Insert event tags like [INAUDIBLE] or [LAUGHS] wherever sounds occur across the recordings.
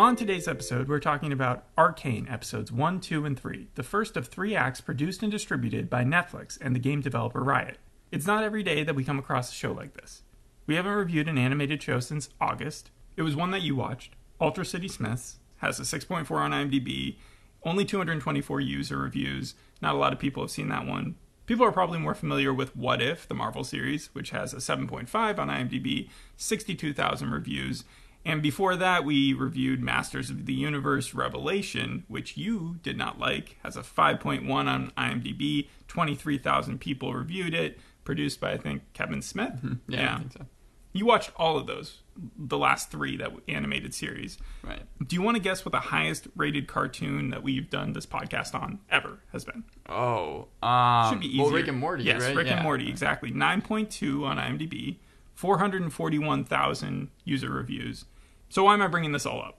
On today's episode, we're talking about Arcane episodes 1, 2, and 3, the first of three acts produced and distributed by Netflix and the game developer Riot. It's not every day that we come across a show like this. We haven't reviewed an animated show since August. It was one that you watched, Ultra City Smiths, has a 6.4 on IMDb, only 224 user reviews. Not a lot of people have seen that one. People are probably more familiar with What If, the Marvel series, which has a 7.5 on IMDb, 62,000 reviews. And before that, we reviewed Masters of the Universe Revelation, which you did not like, has a 5.1 on IMDb, 23,000 people reviewed it, produced by, I think, Kevin Smith. Yeah, I think so. You watched all of those, the last three that animated series. Right. Do you want to guess what the highest rated cartoon that we've done this podcast on ever has been? Oh, um, Should be easier. well, Rick and Morty, Yes, right? Rick yeah. and Morty, exactly. 9.2 on IMDb, 441,000 user reviews. So why am I bringing this all up?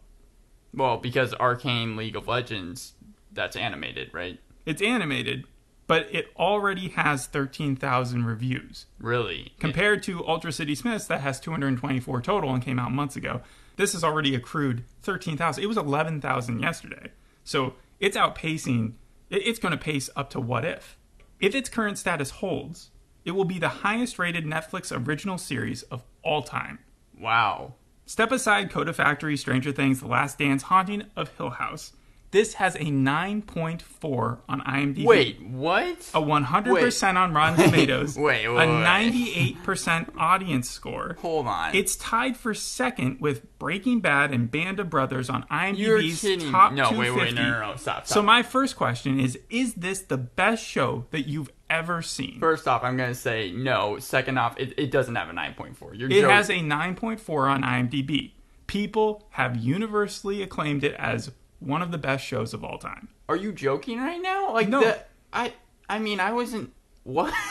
Well, because Arcane League of Legends, that's animated, right? It's animated, but it already has 13,000 reviews. Really? Compared to Ultra City Smiths, that has 224 total and came out months ago. This has already accrued 13,000. It was 11,000 yesterday. So it's outpacing, it's going to pace up to What If. If its current status holds, it will be the highest rated Netflix original series of all time. Wow. Step aside Kota Factory, Stranger Things, The Last Dance, Haunting of Hill House. This has a 9.4 on IMDb. Wait, what? A 100% on Rotten [LAUGHS] Tomatoes. wait, wait, A 98% audience score. Hold on. It's tied for second with Breaking Bad and Band of Brothers on IMDb's top no, wait, wait, no, no, no, stop, stop. So my first question is: Is this the best show that you've ever seen? First off, I'm gonna say no. Second off, it, it doesn't have a 9.4. You're it joking. has a 9.4 on IMDb. People have universally acclaimed it as one of the best shows of all time. Are you joking right now? Like No. the I I mean I wasn't what [LAUGHS]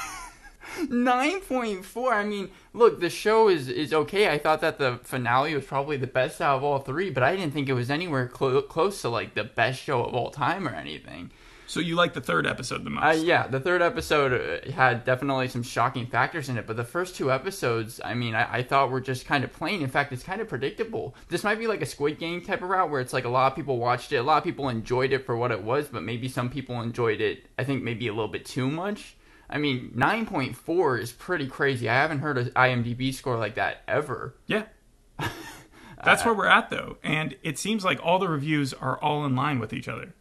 Nine point four. I mean, look, the show is is okay. I thought that the finale was probably the best out of all three, but I didn't think it was anywhere clo- close to like the best show of all time or anything. So you like the third episode the most? Uh, yeah, the third episode uh, had definitely some shocking factors in it, but the first two episodes, I mean, I, I thought were just kind of plain. In fact, it's kind of predictable. This might be like a Squid Game type of route where it's like a lot of people watched it, a lot of people enjoyed it for what it was, but maybe some people enjoyed it, I think maybe a little bit too much. I mean, 9.4 is pretty crazy. I haven't heard an IMDb score like that ever. Yeah. [LAUGHS] That's where we're at though, and it seems like all the reviews are all in line with each other.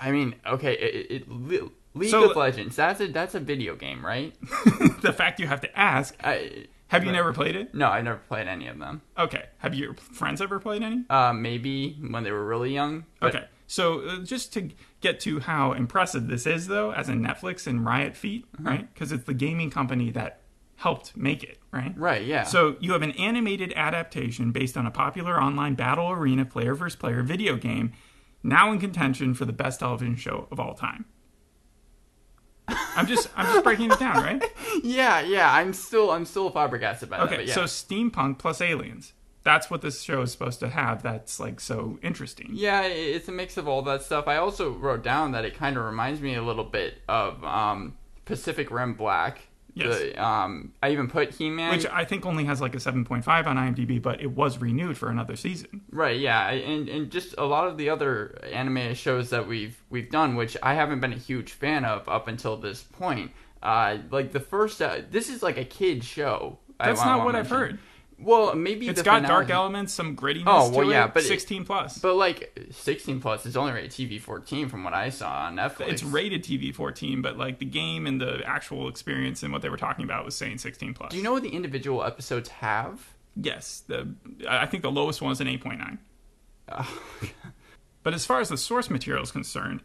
I mean, okay, it, it, League So- of Legends, that's a that's a video game, right? [LAUGHS] the fact you have to ask, I, have you Right. never played it? no, I never played any of them. Okay. Have your friends ever played any? Uh, maybe when they were really young. But Okay. So uh, just to get to how impressive this is, though, as a Netflix and Riot feat, Uh-huh. right? Because it's the gaming company that helped make it, right? Right, yeah. So you have an animated adaptation based on a popular online battle arena player versus player video game, now in contention for the best television show of all time. I'm just I'm just breaking it down, right? [LAUGHS] yeah, yeah. I'm still I'm still flabbergasted by that. Okay, yeah. so steampunk plus aliens. That's what this show is supposed to have. That's like so interesting. yeah, it's a mix of all that stuff. I also wrote down that it kind of reminds me a little bit of um, Pacific Rim Black. Yes. The, um, I even put He Man. Which I think only has like a 7.5 on IMDb, but it was renewed for another season. Right, yeah, and and just a lot of the other anime shows that we've we've done, which I haven't been a huge fan of up until this point. Uh, like the first, uh, this is like a kid show. That's wa- not wanna what I've heard. Well, maybe It's got finale- dark elements, some grittiness Oh, well, yeah, it. but it- 16 plus. But like 16 plus is only rated TV 14 from what I saw on Netflix. it's rated TV 14, but like the game and the actual experience and what they were talking about was saying 16 plus. Do you know what the individual episodes have? Yes, the I think the lowest one is an 8.9. But as far as the source material is concerned,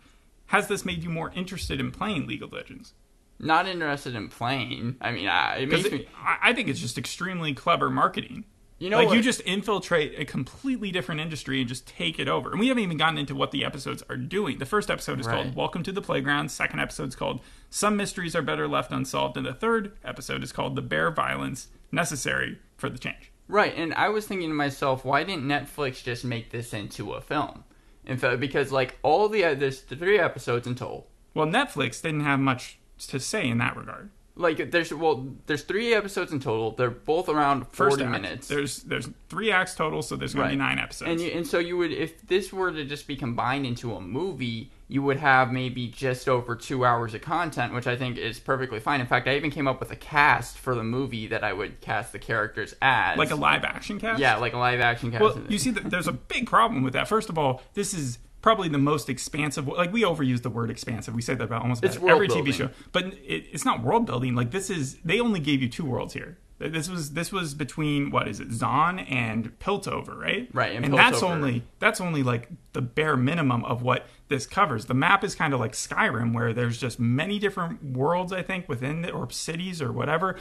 has this made you more interested in playing League of Legends? Not interested in playing. I mean, I, it makes Because me. I I think it's just extremely clever marketing. You know like what? you just infiltrate a completely different industry and just take it over. And we haven't even gotten into what the episodes are doing. The first episode is Right. called "Welcome to the Playground." Second episode is called "Some Mysteries Are Better Left Unsolved," and the third episode is called "The Bare Violence Necessary for the Change." Right, and I was thinking to myself, why didn't Netflix just make this into a film? In fact, because like all the there's three episodes in total. Well, Netflix didn't have much to say in that regard. Like there's well, there's three episodes in total. They're both around First forty act, minutes. There's there's three acts total, so there's going to be nine episodes. And you, and so you would if this were to just be combined into a movie, you would have maybe just over two hours of content, which I think is perfectly fine. In fact, I even came up with a cast for the movie that I would cast the characters as, like a live action cast. yeah, like a live action cast. Well, you see, that there's a big problem with that. First of all, this is probably the most expansive. Like we overuse the word expansive. We say that about almost about every world TV show, but it, it's not world building. Like this is they only gave you two worlds here. This was this was between what is it, Zaun and Piltover, right? Right, and and that's only that's only like the bare minimum of what this covers. The map is kind of like Skyrim, where there's just many different worlds. I think within it, or cities or whatever.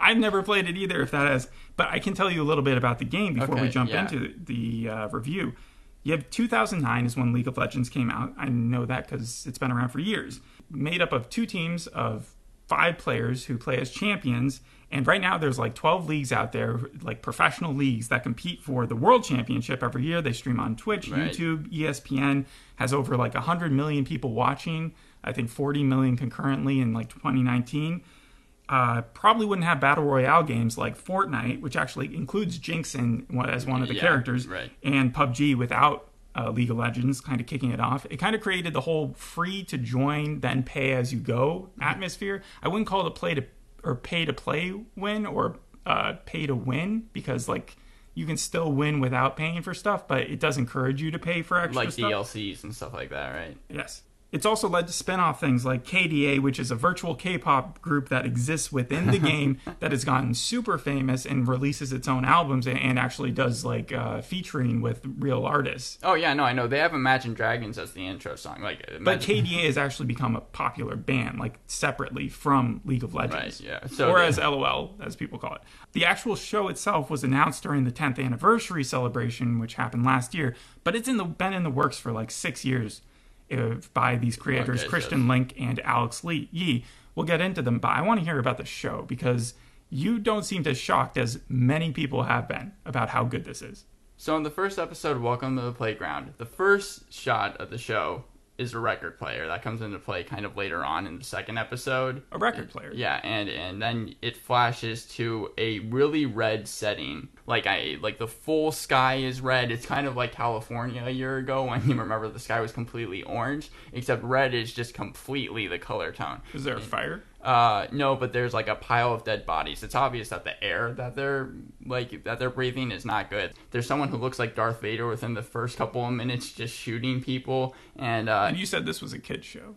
I've never played it either, if that has, but I can tell you a little bit about the game before we jump yeah. into the uh, review. You have 2009 is when League of Legends came out. I know that because it's been around for years. Made up of two teams of five players who play as champions. And right now, there's like 12 leagues out there, like professional leagues that compete for the world championship every year. They stream on Twitch, Right. YouTube, ESPN has over like 100 million people watching. I think 40 million concurrently in like 2019 uh, probably wouldn't have battle royale games like Fortnite, which actually includes Jinx in, as one of the Yeah, characters, right. and PUBG without uh, League of Legends, kind of kicking it off. It kind of created the whole free to join then pay as you go atmosphere. I wouldn't call it a play to or pay to play win or uh, pay to win because like you can still win without paying for stuff, but it does encourage you to pay for extra stuff. like stuff. DLCs and stuff like that, right? Yes. It's also led to spin off things like KDA, which is a virtual K pop group that exists within the [LAUGHS] game that has gotten super famous and releases its own albums and- and actually does like uh, featuring with real artists. Oh yeah, no, I know they have Imagine Dragons as the intro song. Like, But KDA [LAUGHS] has actually become a popular band, like separately from League of Legends. Right, yeah. So or as LOL, as people call it. The actual show itself was announced during the 10th anniversary celebration, which happened last year, but it's in the been in the works for like six years by these creators, Okay, Christian Linke and Alex Lee. Yee. We'll get into them, but I want to hear about the show because you don't seem as shocked as many people have been about how good this is. So in the first episode, Welcome to the Playground, the first shot of the show is a record player that comes into play kind of later on in the second episode. A record player. Yeah, and and then it flashes to a really red setting. Like I like the full sky is red. It's kind of like California a year ago when you remember the sky was completely orange, except red is just completely the color tone. Is there a fire? Uh, no, but there's like a pile of dead bodies. It's obvious that the air that they're like that they're breathing is not good. There's someone who looks like Darth Vader within the first couple of minutes, just shooting people. And uh, And you said this was a kid's show.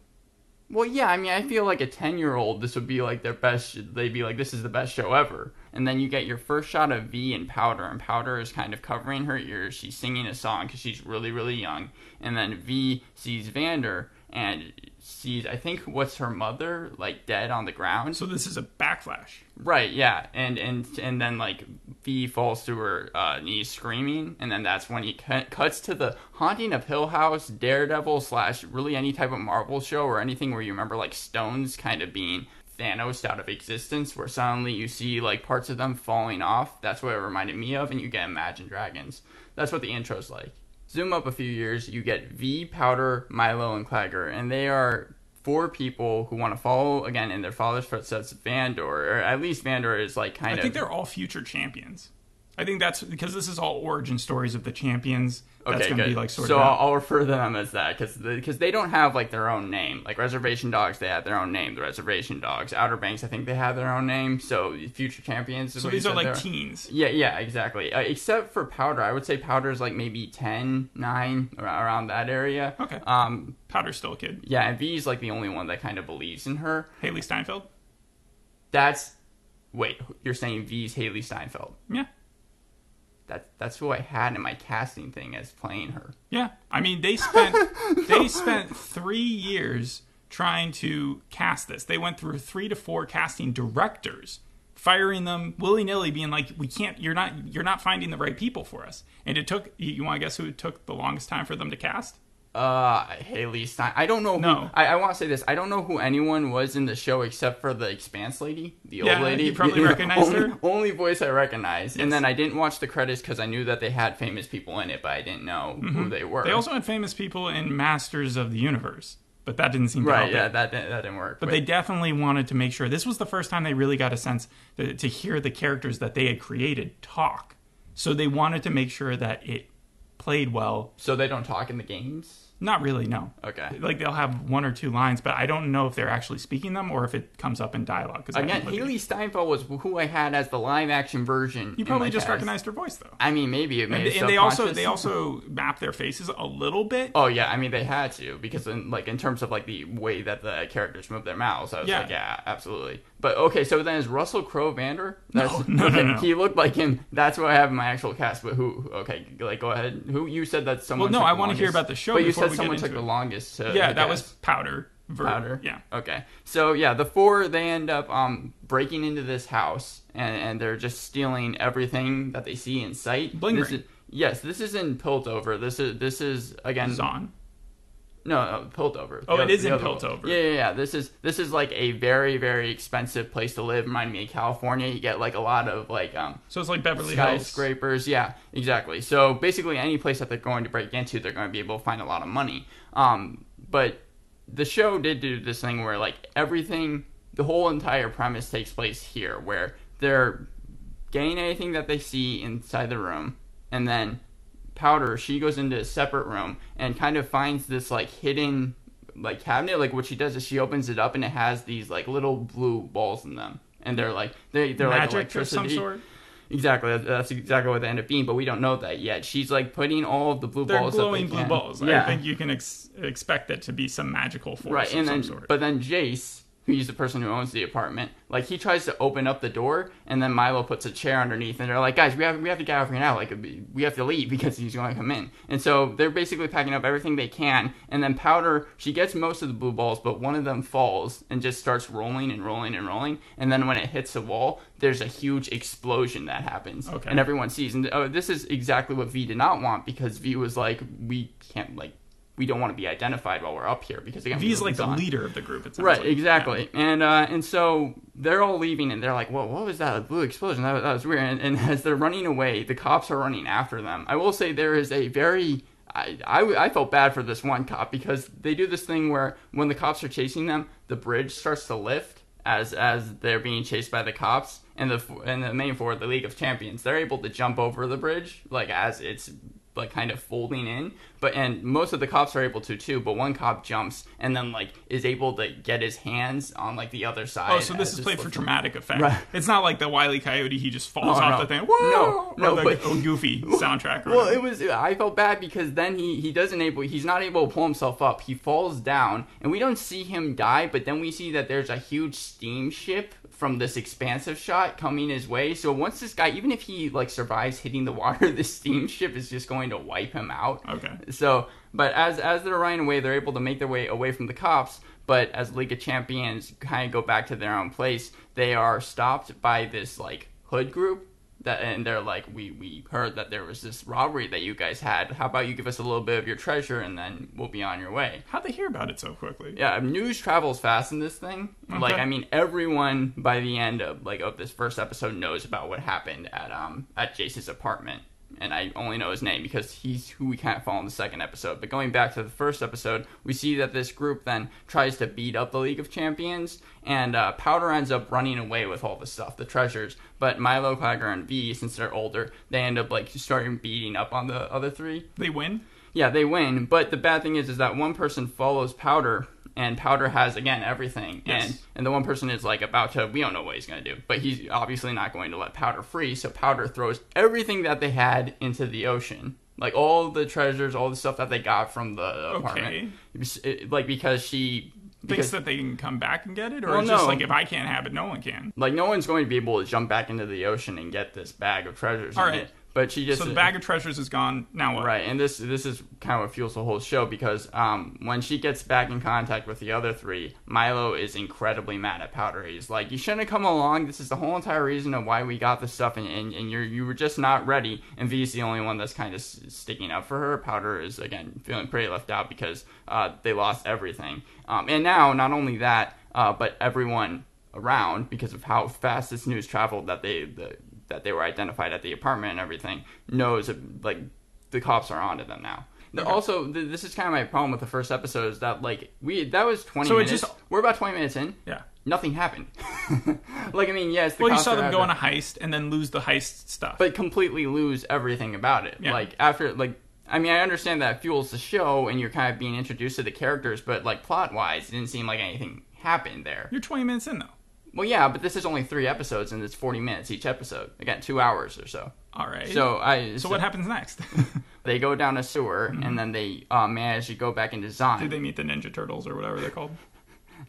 well, yeah, I mean, I feel like a ten year old, this would be like their best. They'd be like, this is the best show ever. And then you get your first shot of Vi and Powder, and Powder is kind of covering her ears. She's singing a song because she's really, really young. And then Vi sees Vander and sees, I think, what's her mother like dead on the ground. So this is a backlash. Right, yeah, and and and then like Vi falls to her uh, knees screaming, and then that's when he cut, cuts to the haunting of Hill House, Daredevil slash really any type of Marvel show or anything where you remember like stones kind of being Thanos out of existence, where suddenly you see like parts of them falling off. That's what it reminded me of, and you get Imagine Dragons. That's what the intro's like. Zoom up a few years, you get Vi, Powder, Mylo, and Claggor, and they are four people who want to follow again in their father's footsteps. Vander, or at least Vander is like kind of. I of. think they're all future champions. I think that's because this is all origin stories of the champions. That's okay, going to good. be like sort so of. I'll, I'll refer to them as that because because they don't have like their own name. Like Reservation Dogs, they have their own name. The Reservation Dogs, Outer Banks, I think they have their own name. So future champions. so these are like teens. Yeah, yeah, exactly. Uh, except for Powder, I would say Powder is like maybe 10, 9, ar- around that area. Okay. Um, Powder's still a kid. yeah, and Vi is like the only one that kind of believes in her. Hailee Steinfeld. That's wait, you're saying Vi's Hailee Steinfeld? Yeah. That that's who I had in my casting thing as playing her. Yeah. I mean, they spent they spent three years trying to cast this. They went through three to four casting directors, firing them willy nilly, being like, "We can't. You're not. You're not finding the right people for us." And it took. You, you want to guess who it took the longest time for them to cast? Uh, Hailee Stein. I don't know. Who, No. I, I want to say this. I don't know who anyone was in the show except for the Expanse lady, the Yeah, old lady. you probably [LAUGHS] recognized only, her. Only voice I recognized. And then I didn't watch the credits because I knew that they had famous people in it, but I didn't know who they were. Mm-hmm. They also had famous people in Masters of the Universe. but that didn't seem to Right? help Yeah, it. that that didn't work. But they definitely wanted to make sure this was the first time they really got a sense to, to hear the characters that they had created talk. So they wanted to make sure that it played well. so they don't talk in the games. Not really, no. Okay. Like they'll have one or two lines, but I don't know if they're actually speaking them or if it comes up in dialogue. 'cause I Again, haven't looked at Hailee. Steinfeld was who I had as the live action version. you probably just recognized her voice though. I mean, maybe it And, and they also they also map their faces a little bit. Oh yeah, I mean they had to because in like in terms of like the way that the characters move their mouths, I was Yeah. like, yeah, absolutely. But okay, so then is Russell Crowe Vander? That's, [LAUGHS] no, no, okay, no. He looked like him. That's what I have in my actual cast. But who? Okay, like go ahead. Who you said that someone? Well, no, took I wanna hear about the show But you said someone took the it. longest. To, yeah, to that was powder. Ver- powder. Yeah. Okay. So yeah, the four they end up um breaking into this house and, and they're just stealing everything that they see in sight. Bling this is, yes, this is in Piltover. This is this is again Zaun. No, no Piltover. Oh, The it oth- is in. Piltover. Yeah, yeah, yeah. This is this is like a very very expensive place to live. Remind me of California. You get like a lot of like um So it's like Beverly Hills. skyscrapers. Yeah, exactly. So basically, any place that they're going to break into, they're going to be able to find a lot of money. Um, but the show did do this thing where like everything, the whole entire premise takes place here, where they're getting anything that they see inside the room, and then Powder she goes into a separate room and kind of finds this like hidden like cabinet. Like what she does is she opens it up and it has these like little blue balls in them. And they're like they they're like Magic of some electricity. sort. Exactly, that's exactly what they end up being, but we don't know that yet. She's like putting all of the blue They're balls. glowing that they blue balls. Yeah, I think you can ex- expect it to be some magical force right. of And some then, sort. but then Jayce, who's the person who owns the apartment, like he tries to open up the door, and then Mylo puts a chair underneath, and they're like, "Guys, we have we have to get out of here now. Like we have to leave because he's going to come in." And so they're basically packing up everything they can, and then Powder she gets most of the blue balls, but one of them falls and just starts rolling and rolling and rolling, and then when it hits the wall, there's a huge explosion that happens, Okay. and everyone sees. And oh, this is exactly what Vi did not want because Vi was like, "We can't like." We don't want to be identified while we're up here because again, we like the on. leader of the group. It Right, like. exactly. And uh, and so they're all leaving, and they're like, "Whoa, what was that? A blue explosion? That was, that was weird." And, and [LAUGHS] as they're running away, the cops are running after them. I will say there is a very I, I, I felt bad for this one cop because they do this thing where when the cops are chasing them, the bridge starts to lift as as they're being chased by the cops, and the and the main four, the League of Champions, they're able to jump over the bridge like as it's like kind of folding in but and most of the cops are able to too but one cop jumps and then like is able to get his hands on like the other side Oh, so this uh, is played for dramatic effect. Right. It's not like the Wile E. Coyote. He just falls Oh, off no. the thing. Whoa! No, no, or the but- oh, Goofy [LAUGHS] soundtrack. Well whatever. it was i felt bad because then he he doesn't able he's not able to pull himself up he falls down and we don't see him die but then we see that there's a huge steamship from this expansive shot coming his way so once this guy even if he like survives hitting the water [LAUGHS] the steamship is just going to wipe him out Okay. so, but as as they're running away, they're able to make their way away from the cops. But as League of Champions kind of go back to their own place, they are stopped by this like hood group that, and they're like, "We we heard that there was this robbery that you guys had. How about you give us a little bit of your treasure, and then we'll be on your way." How'd they hear about it so quickly? Yeah, news travels fast in this thing. Like, I mean, everyone by the end of like of this first episode knows about what happened at um at Jayce's apartment, and I only know his name because he's who we can't follow in the second episode. But going back to the first episode, we see that this group then tries to beat up the League of Champions, and uh, Powder ends up running away with all the stuff, the treasures. But Mylo, Claggor, and Vi, since they're older, they end up like starting beating up on the other three. They win. Yeah, they win, but the bad thing is, is that one person follows Powder, and Powder has again everything, Yes. and and the one person is like about to. We don't know what he's gonna do, but he's obviously not going to let Powder free. So Powder throws everything that they had into the ocean, like all the treasures, all the stuff that they got from the apartment, It- like because she Thinks that they can come back and get it, or Well, it's just no. like if I can't have it, no one can. like no one's going to be able to jump back into the ocean and get this bag of treasures. All right. it. But she just So the bag of treasures is gone. Now what? Right, and this this is kind of what fuels the whole show because um, when she gets back in contact with the other three, Mylo is incredibly mad at Powder. He's like, "You shouldn't have come along. This is the whole entire reason of why we got this stuff, and, and, and you're you were just not ready." And Vi's the only one that's kind of sticking up for her. Powder is again feeling pretty left out because uh, they lost everything, um, and now not only that, uh, but everyone around because of how fast this news traveled that they the, that they were identified at the apartment and everything knows like the cops are onto them now Okay. Also, th- this is kind of my problem with the first episode is that like we that was twenty So it minutes. just- We're about twenty minutes in. Yeah. Nothing happened. [LAUGHS] like I mean, yes, the Well, you saw them go on a heist and then lose the heist stuff. but completely lose everything about it. Yeah. Like after like. I mean, I understand that fuels the show, and you're kind of being introduced to the characters, but like plot-wise, it didn't seem like anything happened there. You're 20 minutes in though. Well, yeah, but this is only three episodes, and it's 40 minutes each episode. Again, two hours or so. All right. So I so what happens next? [LAUGHS] they go down a sewer, and then they uh, manage to go back into Zaun. Did they meet the Ninja Turtles or whatever they're called? [LAUGHS]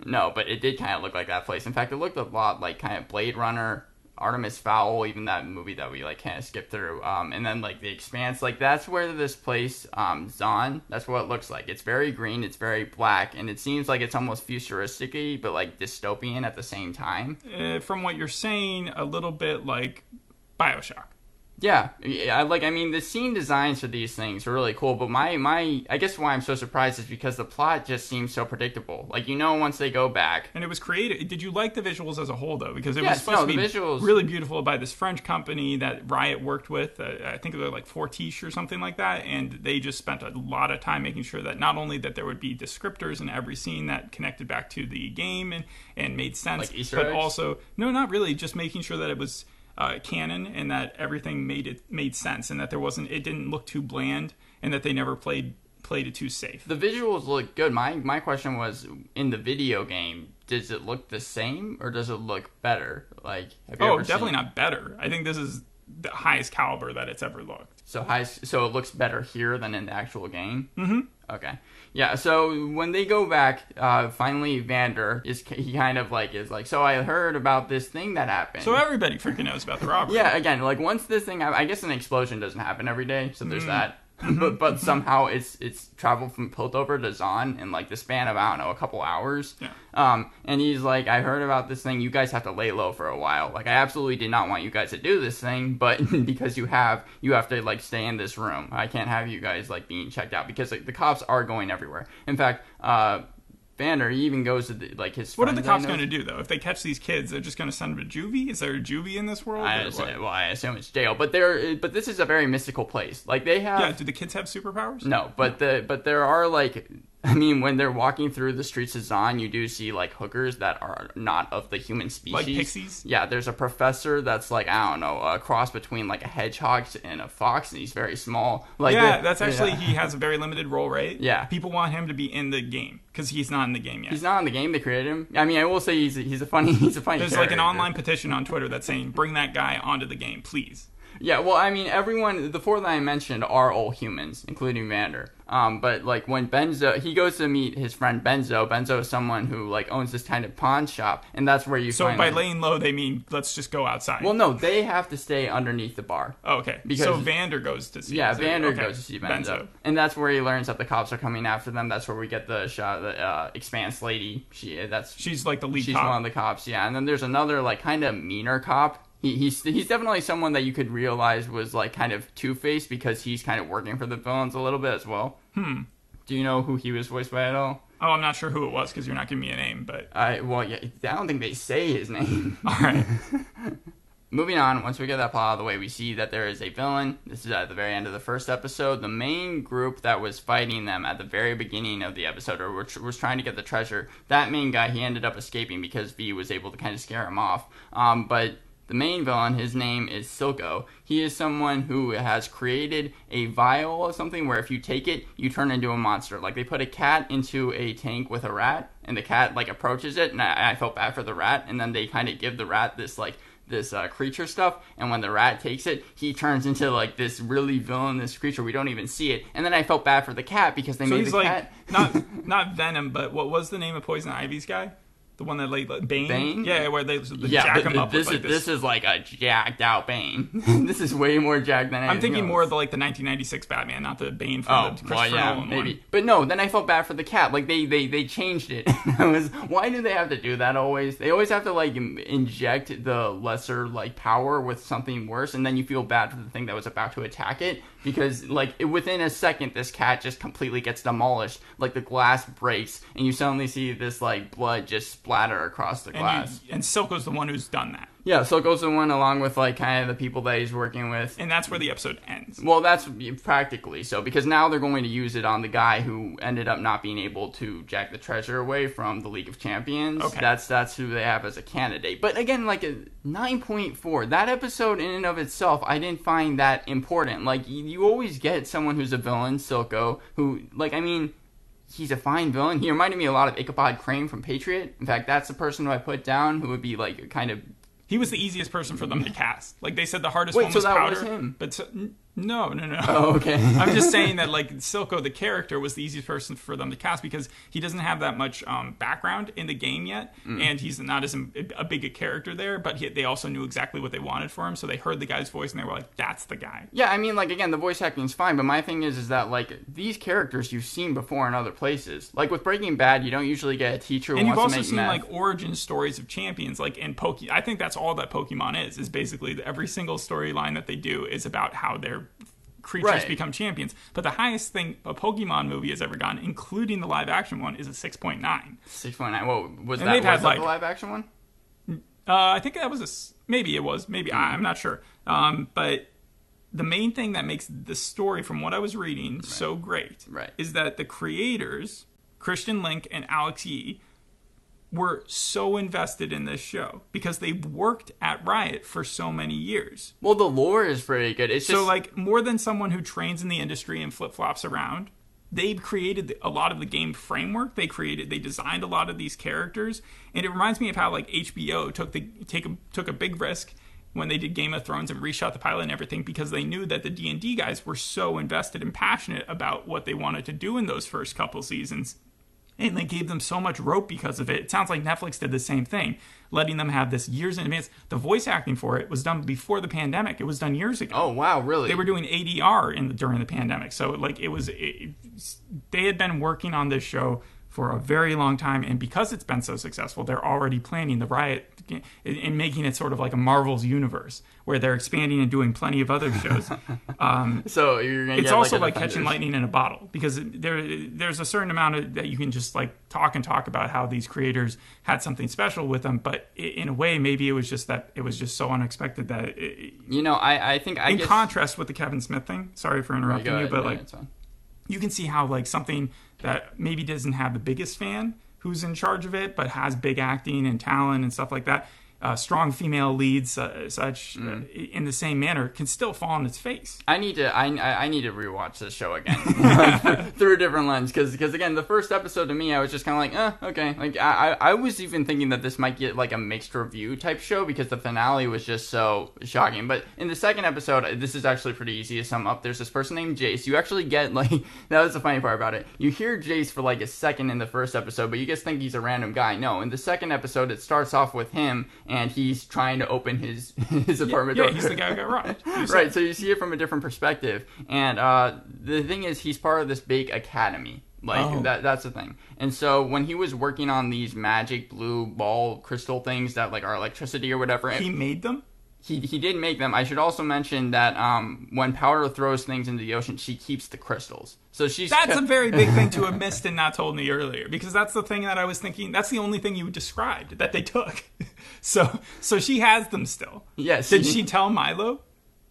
No, but it did kind of look like that place. In fact, it looked a lot like kind of Blade Runner, Artemis Fowl, even that movie that we like kind of skipped through. Um, and then like the Expanse, like that's where this place, um, Zaun, that's what it looks like. It's very green, it's very black, and it seems like it's almost futuristic but like dystopian at the same time. Uh, from what you're saying, a little bit like Bioshock. Yeah, I like. I mean, the scene designs for these things are really cool, but my my, I guess why I'm so surprised is because the plot just seems so predictable. Like you know, once they go back, And it was created. Did you like the visuals as a whole, though? Because it Yes, was supposed no, to be visuals- really beautiful by this French company that Riot worked with. Uh, I think they're like Fortiche or something like that. And they just spent a lot of time making sure that not only that there would be descriptors in every scene that connected back to the game and, and made sense, Like but also no, not really. Just making sure that it was uh, canon and that everything made it made sense and that there wasn't it didn't look too bland and that they never played played it too safe. the visuals look good. My my question was in the video game, does it look the same or does it look better? Like, Oh, definitely seen, not better. I think this is the highest caliber that it's ever looked. So high, so it looks better here than in the actual game. Mm-hmm. Okay. Yeah. So when they go back, uh, finally Vander is he kind of like is like, so I heard about this thing that happened. So everybody freaking knows about the robbery. Yeah, again, like once this thing, I guess an explosion doesn't happen every day, so Mm. there's that. Mm-hmm. but but somehow it's it's traveled from Piltover to Zaun in like the span of I don't know a couple hours. Yeah. Um, and he's like, I heard about this thing. You guys have to lay low for a while. Like, I absolutely did not want you guys to do this thing, but [LAUGHS] because you have, you have to like stay in this room. I can't have you guys like being checked out because like, the cops are going everywhere. In fact, uh. Vander, he even goes to the, like his. What are the cops going to do though? If they catch these kids, they're just going to send them to juvie. Is there a juvie in this world? I assume, well, I assume it's jail, but there, but this is a very mystical place. Like they have, Yeah. Do the kids have superpowers? no, but the, but there are like, [LAUGHS] I mean, when they're walking through the streets of Zaun, you do see like hookers that are not of the human species, Like pixies? Yeah, there's a professor that's like I don't know, a cross between like a hedgehog and a fox, and he's very small. Like yeah, that's actually yeah. he has a very limited role, right? Yeah. People want him to be in the game because he's not in the game yet. He's not in the game. They created him. I mean, I will say he's a, he's a funny [LAUGHS] he's a funny. There's like an online petition on Twitter that's saying, "Bring that guy onto the game, please." Yeah, well, I mean, everyone, the four that I mentioned are all humans, including Vander. Um, but like when Benzo, he goes to meet his friend Benzo. Benzo is someone who like owns this kind of pawn shop, and that's where you So by laying low, they mean let's just go outside. well, no, they have to stay underneath the bar. Oh, okay. because- so Vander goes to see. Yeah, Vander okay. goes to see Benzo. and that's where he learns that the cops are coming after them. That's where we get the shot of the uh, Expanse lady. She that's She's like the lead she's cop. one of the cops. Yeah, and then there's another like kind of meaner cop. He, he's he's definitely someone that you could realize was like kind of Two Face because he's kind of working for the villains a little bit as well. Hmm. Do you know who he was voiced by at all? oh, I'm not sure who it was because you're not giving me a name, but I well, yeah, I don't think they say his name. [LAUGHS] all right. [LAUGHS] Moving on, once we get that plot out of the way, we see that there is a villain. This is at the very end of the first episode. The main group that was fighting them at the very beginning of the episode, or which was trying to get the treasure, that main guy, he ended up escaping because Vi was able to kind of scare him off. Um, but the main villain, his name is Silco. He is someone who has created a vial of something where if you take it, you turn into a monster. Like they put a cat into a tank with a rat, and the cat like approaches it, and I, I felt bad for the rat, and then they kind of give the rat this like this uh, creature stuff, and when the rat takes it, he turns into like this really villainous creature. We don't even see it, and then I felt bad for the cat because they So made the like cat. not [LAUGHS] not Venom, but what was the name of Poison Ivy's guy? The one that like Bane. Bane? Yeah, where they, they yeah, jack him up this with like is this. this is like a jacked out Bane. [LAUGHS] this is way more jacked than I'm thinking else. more of the like the 1996 Batman, not the Bane from Oh, the well, Christopher yeah, Nolan maybe. one. But no, then I felt bad for the cat. Like they they they changed it. [LAUGHS] I was why do they have to do that always? They always have to like inject the lesser like power with something worse, and then you feel bad for the thing that was about to attack it because like within a second, this cat just completely gets demolished. Like the glass breaks, and you suddenly see this like blood just splatter across the glass. And, you, and Silco's the one who's done that. Yeah, Silco's the one along with like kind of the people that he's working with. And that's where the episode ends. Well, that's practically so because now they're going to use it on the guy who ended up not being able to jack the treasure away from the League of Champions. Okay. That's that's who they have as a candidate. But again, like a nine point four, that episode in and of itself, I didn't find that important. Like you, you always get someone who's a villain, Silco, who like I mean. He's a fine villain. He reminded me a lot of Ichabod Crane from Patriot. In fact, that's the person who I put down who would be like kind of He was the easiest person for them to cast. Like they said, the hardest Wait, one so was that Powder. was him? But so, no, no, no. Oh, okay. [LAUGHS] I'm just [LAUGHS] saying that like Silco, the character, was the easiest person for them to cast because he doesn't have that much um, background in the game yet, Mm. and he's not as a big a character there. But he, they also knew exactly what they wanted for him, so they heard the guy's voice and they were like, "That's the guy." Yeah, I mean, like again, the voice acting's fine, but my thing is, is that like these characters you've seen before in other places. Like with Breaking Bad, you don't usually get a teacher who And you've also seen meth. like origin stories of champions, like in Poke. I think that's all that Pokemon is. Is basically every single storyline that they do is about how their creatures Right. become champions. But the highest thing a Pokemon movie has ever gotten, including the live action one, is a six point nine. Six point nine. Whoa, was And that, was had, that like- the live action one? Uh, I think that was a maybe it was maybe I, I'm not sure. Um, but the main thing that makes the story, from what I was reading, so great Right. is that the creators, Christian Linke and Alex Yee, were so invested in this show because they worked at Riot for so many years. Well, the lore is pretty good. It's just So, like, more than someone who trains in the industry and flip flops around, they created a lot of the game framework. They created, they designed a lot of these characters, and it reminds me of how like HBO took the take a, took a big risk when they did Game of Thrones and reshot the pilot and everything because they knew that the D and D guys were so invested and passionate about what they wanted to do in those first couple seasons and they gave them so much rope because of it. It sounds like Netflix did the same thing, letting them have this years in advance. The voice acting for it was done before the pandemic. It was done years ago. oh wow, really? They were doing ADR in the, during the pandemic, so like it was. It, they had been working on this show for a very long time, and because it's been so successful, they're already planning the riot and making it sort of like a Marvel's universe where they're expanding and doing plenty of other shows. [LAUGHS] Um, so you're gonna it's get, also like, like catching lightning in a bottle because there there's a certain amount of that you can just like talk and talk about how these creators had something special with them but in a way maybe it was just that it was just so unexpected that it, You know, I I think I in guess contrast with the Kevin Smith thing sorry for interrupting Go you but yeah, like you can see how like something that maybe doesn't have the biggest fan who's in charge of it but has big acting and talent and stuff like that uh, strong female leads uh, such uh, in the same manner can still fall on its face. I need to I, I need to rewatch this show again. [LAUGHS] [LAUGHS] Through a different lens because because again the first episode to me I was just kind of like eh okay. Like I I I was even thinking that this might get like a mixed review type show because the finale was just so shocking. But in the second episode this is actually pretty easy to sum up. There's this person named Jayce. You actually get [LAUGHS] like that was the funny part about it. You hear Jayce for like a second in the first episode but you just think he's a random guy. No in the second episode it starts off with him and he's trying to open his [LAUGHS] his apartment yeah door. he's the guy who got robbed. [LAUGHS] Said- right so you see it from a different perspective. And uh, the thing is he's part of this big academy. Like Oh. that that's the thing. And so when he was working on these magic blue ball crystal things that like are electricity or whatever he made them he, he did make them i should also mention that um, when powder throws things into the ocean she keeps the crystals so she's That's a very big thing to have missed and not told me earlier because that's the thing that I was thinking. That's the only thing you described that they took. [LAUGHS] So, so she has them still. yes Did she tell Mylo?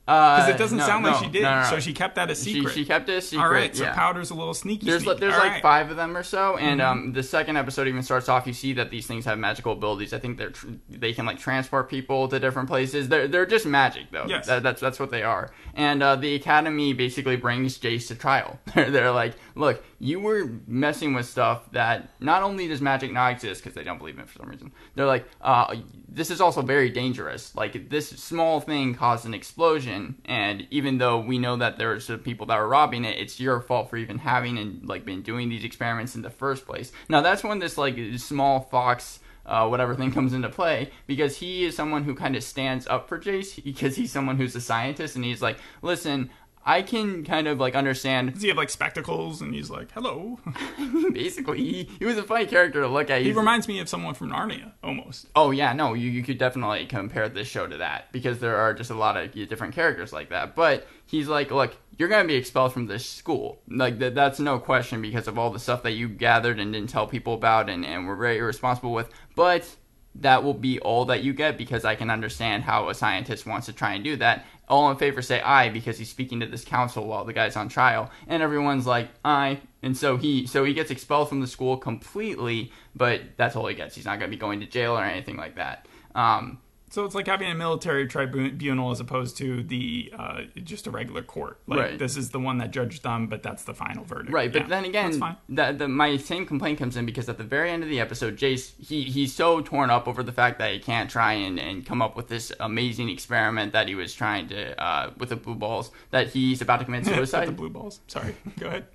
Because Because it doesn't sound like she did. So she kept that a secret. she kept it a secret All right. So yeah. Powder's a little sneaky. There's there's All like right. five of them or so, and Mm-hmm. um, the second episode even starts off. You see that these things have magical abilities. I think they're tr- they can like transport people to different places. They're they're just magic though. Yes. That, that's that's what they are. And uh, the academy basically brings Jayce to trial. [LAUGHS] they're, they're like, look, you were messing with stuff that not only does magic not exist because they don't believe in it for some reason. They're like, uh, this is also very dangerous. Like this small thing caused an explosion, and even though we know that there's some people that are robbing it, it's your fault for even having and like been doing these experiments in the first place. Now that's when this like small fox. Uh, whatever thing comes into play because he is someone who kind of stands up for Jayce because he's someone who's a scientist and he's like, listen, I can kind of like understand. Does he have like spectacles and he's like, hello? [LAUGHS] [LAUGHS] Basically, he, he was a funny character to look at. He reminds me of someone from Narnia almost. Oh yeah, no, you, you could definitely compare this show to that because there are just a lot of different characters like that. But he's like, look, you're gonna be expelled from this school. Like that, that's no question because of all the stuff that you gathered and didn't tell people about and, and were very irresponsible with. But that will be all that you get because I can understand how a scientist wants to try and do that. All in favor say aye because he's speaking to this council while the guy's on trial, and everyone's like aye, and so he so he gets expelled from the school completely, but that's all he gets. He's not going to be going to jail or anything like that. Um, So it's like having a military tribunal as opposed to the uh, just a regular court. Like Right. this is the one that judged them, but that's the final verdict. Right, but Yeah, then again, the, the, my same complaint comes in because at the very end of the episode, Jayce he he's so torn up over the fact that he can't try and, and come up with this amazing experiment that he was trying to uh, with the blue balls that he's about to commit [LAUGHS] With the blue balls. Sorry. [LAUGHS] Go ahead.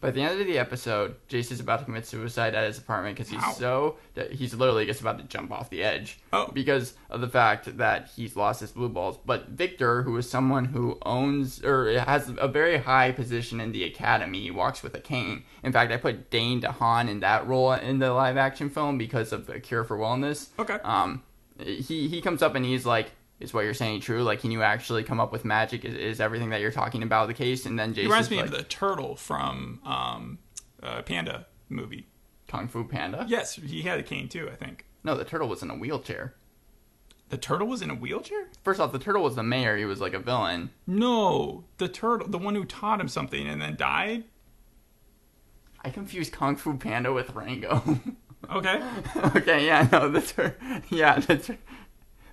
By the end of the episode, Jayce is about to commit suicide at his apartment because he's Ow. so that he's literally just about to jump off the edge Oh. because of the fact that he's lost his blue balls. But Viktor, who is someone who owns or has a very high position in the academy, he walks with a cane. In fact, I put Dane DeHaan in that role in the live action film because of the cure for wellness. Okay. Um, he he comes up and he's like. Is what you're saying true? Like, can you actually come up with magic? Is, is everything that you're talking about the case? And then Jason reminds me of the turtle from um, uh, Panda movie. Kung Fu Panda. Yes, he had a cane too. I think No, the turtle was in a wheelchair. the turtle was in a wheelchair. First off, the turtle was the mayor. He was like a villain. No, the turtle, the one who taught him something and then died. I confused Kung Fu Panda with Rango. [LAUGHS] Okay. okay, yeah, no, the tur- yeah, the, tur-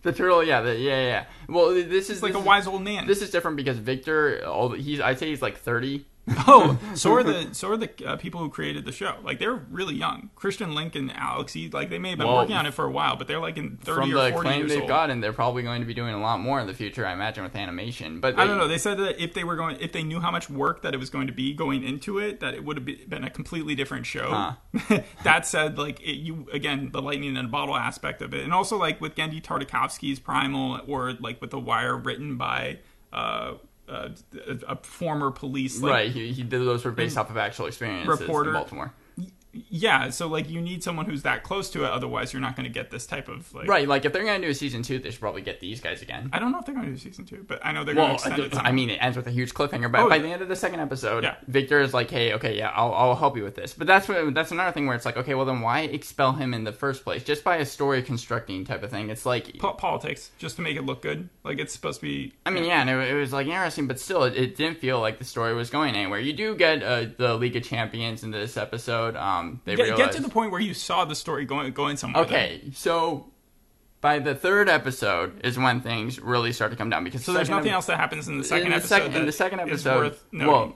the turtle, yeah, the, yeah, yeah. Well, this is It's like this a is- wise old man. This is different because Viktor, all he's I'd say he's like thirty. [LAUGHS] oh, [LAUGHS] so are the so are the uh, people who created the show. Like they're really young. Christian Linke and Alex, he, like they may have been Well, working on it for a while, but they're like in thirty From or the forty claim years they've old. gotten, they're probably going to be doing a lot more in the future, I imagine, with animation. But I don't know. They said that if they were going, if they knew how much work that it was going to be going into it, that it would have been a completely different show. [LAUGHS] that said, like it, you again, the lightning in a bottle aspect of it, and also like with Genndy Tartakovsky's Primal, or like with The Wire, written by uh, uh, a, former police like, right, he, he did those were based off of actual experiences Reporter. in Baltimore. Yeah, so like you need someone who's that close to it, otherwise you're not going to get this type of like. Right, like if they're gonna do a season two, they should probably get these guys again. I don't know if they're going to do season two, but I know they're going to extend it. I mean, it ends with a huge cliffhanger. But Oh, by yeah. the end of the second episode, Yeah. Viktor is like, "Hey, okay, yeah, I'll, I'll help you with this." But that's what, that's another thing where it's like, okay, well then why expel him in the first place? Just by a story constructing type of thing. It's like, Po- politics just to make it look good. Like it's supposed to be. I mean, yeah, and it, it was like interesting, but still, it, it didn't feel like the story was going anywhere. You do get uh, the League of Champions in this episode. Um, Um, they Get, realize get to the point where you saw the story going going somewhere. okay, so. By the third episode is when things really start to come down because So the there's nothing ep- else that happens in the second in the episode. second, in the second is episode, well,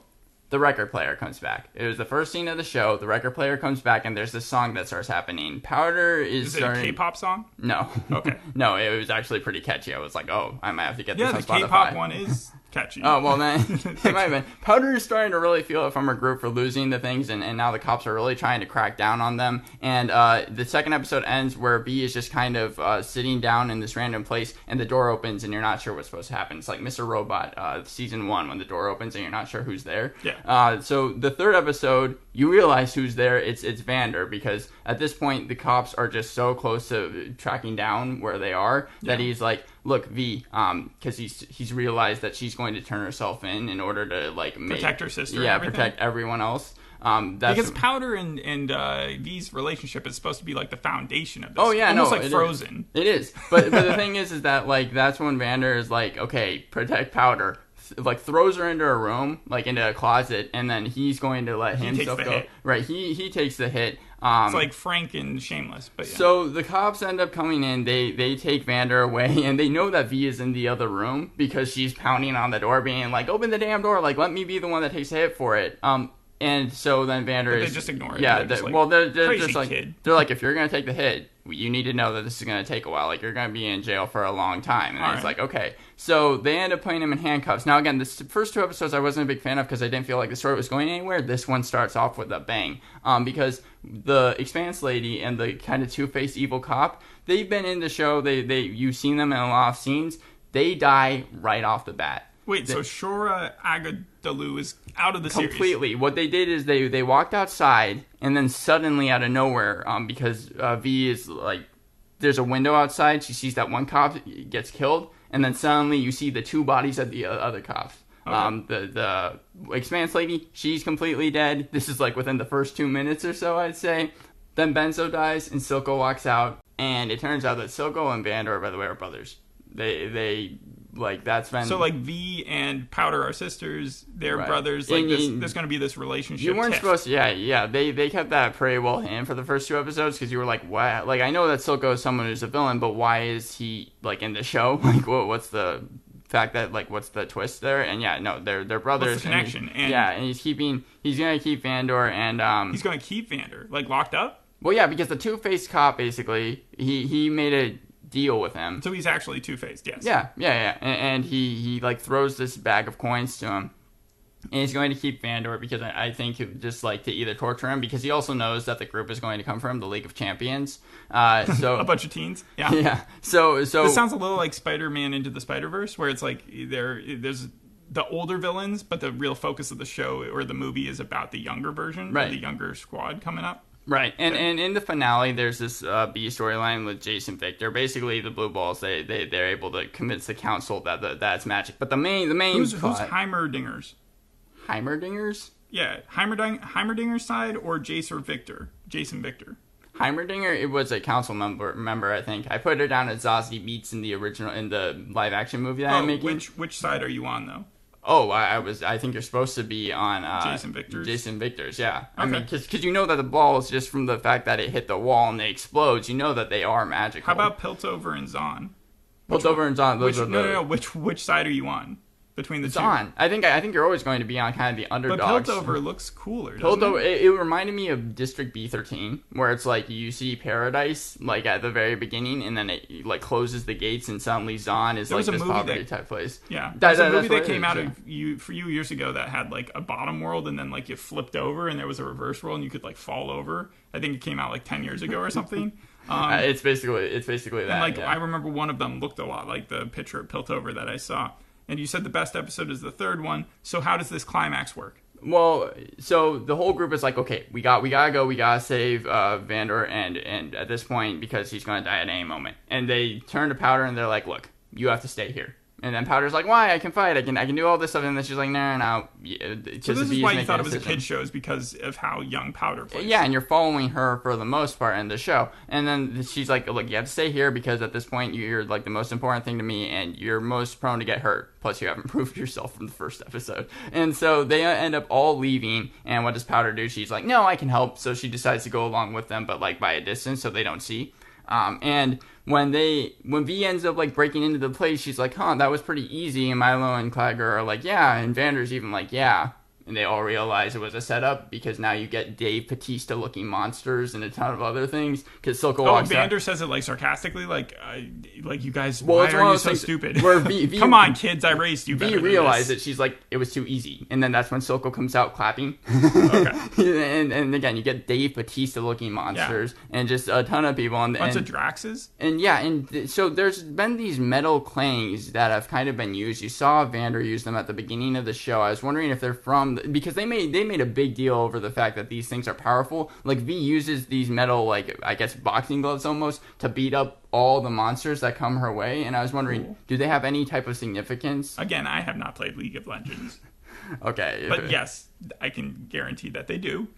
the record player comes back. It was the first scene of the show. The record player comes back, and there's this song that starts happening. Powder is, is it a starting. K-pop song? No. Okay. [LAUGHS] no, it was actually pretty catchy. I was like, oh, I might have to get Yeah, this the on Spotify. K-pop one is [LAUGHS] catchy. Oh well, then [LAUGHS] [LAUGHS] it might have been. Powder is starting to really feel it from her group for losing the things, and, and now the cops are really trying to crack down on them. And uh, the second episode ends where B is just kind of uh, sitting down in this random place, and the door opens, and you're not sure what's supposed to happen. It's like Mr. Robot, uh, season one, when the door opens and you're not sure who's there. Yeah. Uh, so the third episode, you realize who's there. It's it's Vander because at this point the cops are just so close to tracking down where they are that Yeah. he's like, "Look, Vi," um, because he's he's realized that she's going to turn herself in in order to like make, Protect her sister Yeah, protect everyone else. Um, that's because Powder and and uh, Vi's relationship is supposed to be like the foundation of this. Oh yeah, almost no, like it is. Frozen. It is, but but the [LAUGHS] thing is, is that like that's when Vander is like, okay, protect Powder, Th- like throws her into a room, like into a closet, and then he's going to let himself the go. hit. Right, he he takes the hit. Um, It's like Frank and Shameless, but yeah. So the cops end up coming in. They they take Vander away, [LAUGHS] and they know that Vi is in the other room because she's pounding on the door, being like, "Open the damn door! Like, let me be the one that takes the hit for it." Um, and so then Vander But they is just ignore it. Yeah, They're just they- like, well, they're, they're "Crazy just like kid." they're like, if you're gonna take the hit, you need to know that this is gonna take a while. Like, you're gonna be in jail for a long time. And All it's right. like, okay. So they end up putting him in handcuffs. Now, again, the first two episodes I wasn't a big fan of because I didn't feel like the story was going anywhere. This one starts off with a bang. Um, because the Expanse lady and the kind of two faced evil cop, they've been in the show. They they you've seen them in a lot of scenes. They die right off the bat. Wait, so Shohreh Aghdashloo is out of the series. Completely. What they did is they they walked outside and then suddenly out of nowhere, um, because uh, Vi is like, there's a window outside. She sees that one cop gets killed, and then suddenly you see the two bodies of the uh, other cops. Um, the the expanse lady, she's completely dead. This is like within the first two minutes or so, I'd say. Then Benzo dies and Silco walks out, and it turns out that Silco and Vander, by the way, are brothers. They they like that's been So like Vi and Powder are sisters. They're Right. brothers. Like And- this, and- there's going to be this relationship. You weren't tiff. supposed to, yeah, yeah. They they kept that pretty well hidden for the first two episodes because you were like, why? Like, I know that Silco is someone who's a villain, but why is he like in the show? [LAUGHS] Like, what what's the fact that like what's the twist there? And yeah, no, they're they're brothers. and he- connection? And- yeah, and he's keeping he's gonna keep Vander and um He's going to keep Vander like locked up. well yeah because the two faced cop basically he he made a deal with him. So he's actually two faced. Yes. Yeah, yeah, yeah. And, and he he like throws this bag of coins to him. And he's going to keep Vander because I, I think he would just like to either torture him because he also knows that the group is going to come from the League of Champions. Uh, [LAUGHS] so A bunch of teens. Yeah. [LAUGHS] yeah, so so This sounds a little like Spider-Man into the Spider-Verse, where it's like there there's the older villains, but the real focus of the show or the movie is about the younger version, Right. the younger squad coming up. Right, and and in the finale, there's this uh, B storyline with Jason Viktor. Basically, the Blue Balls they they they're able to convince the council that the, that's magic. But the main the main Who's who's Heimerdinger's? Heimerdingers. Yeah, Heimerding, Heimerdinger's side or Jason or Viktor? Jason Viktor. Heimerdinger, it was a council member. Member, I think. I put her down as Zazie Beetz in the original in the live action movie that Oh, I'm making. which which side are you on though? Oh, I, I was. I think you're supposed to be on uh, Jason Viktor's? Jason Viktor's, yeah. I mean, Okay. because you know that the balls, just from the fact that it hit the wall and they explode, you know that they are magical. How about Piltover and Zaun? Piltover and Zaun? Those Which, are no, no, no. Which which side are you on between the two? Zaun. I think I think you're always going to be on kind of the underdog. But. Piltover looks cooler. Piltover, it? it, it reminded me of District B13, where it's like you see Paradise like at the very beginning, and then it like closes the gates, and suddenly Zaun is There like a this poverty that- type place. Yeah, That- there's that- a movie that came out of you for you years ago that had like a bottom world and then like you flipped over and there was a reverse world and you could like fall over. I think it came out like ten years ago or something. [LAUGHS] Um, Uh, it's basically it's basically that. and like yeah. I remember one of them looked a lot like the picture of Piltover that I saw. And you said the best episode is the third one. So how does this climax work? Well, so the whole group is like, okay, we got we gotta go, we gotta save uh, Vander, and and at this point because he's gonna die at any moment, and they turn to Powder and they're like, look, you have to stay here. And then Powder's like, why? I can fight. I can I can do all this stuff. And then she's like, no, no, no. Yeah, So this is why you thought it was a kid show is because of how young Powder plays. Yeah, and you're following her for the most part in the show. And then she's like, look, you have to stay here because at this point you're like the most important thing to me, and you're most prone to get hurt. Plus, you haven't [LAUGHS] proved yourself from the first episode. And so they end up all leaving. And what does Powder do? She's like, no, I can help. So she decides to go along with them, but like by a distance, so they don't see. Um, and when they when Vi ends up like breaking into the place, she's like, "Huh, that was pretty easy." And Mylo and Claggor are like, "Yeah," and Vander's even like, "Yeah." And they all realize it was a setup because now you get Dave Bautista looking monsters and a ton of other things. Because Silco Oh, walks out. Vander says it like sarcastically, like, I, like you guys. Well, why it's are you so stupid? where V- [LAUGHS] V- Come on, kids, I raised you. V better than realized this. that she's like it was too easy, and then that's when Silco comes out clapping. Okay. [LAUGHS] [LAUGHS] and, and again, you get Dave Bautista looking monsters and just a ton of people. And, Bunch and of Draxes. And yeah, and th- so there's been these metal clangs that have kind of been used. You saw Vander use them at the beginning of the show. I was wondering if they're from because they made they made a big deal over the fact that these things are powerful. Like Vi uses these metal like I guess boxing gloves almost to beat up all the monsters that come her way. And I was wondering, do they have any type of significance? Again, I have not played League of Legends, [LAUGHS] Okay, but yes, I can guarantee that they do. [LAUGHS]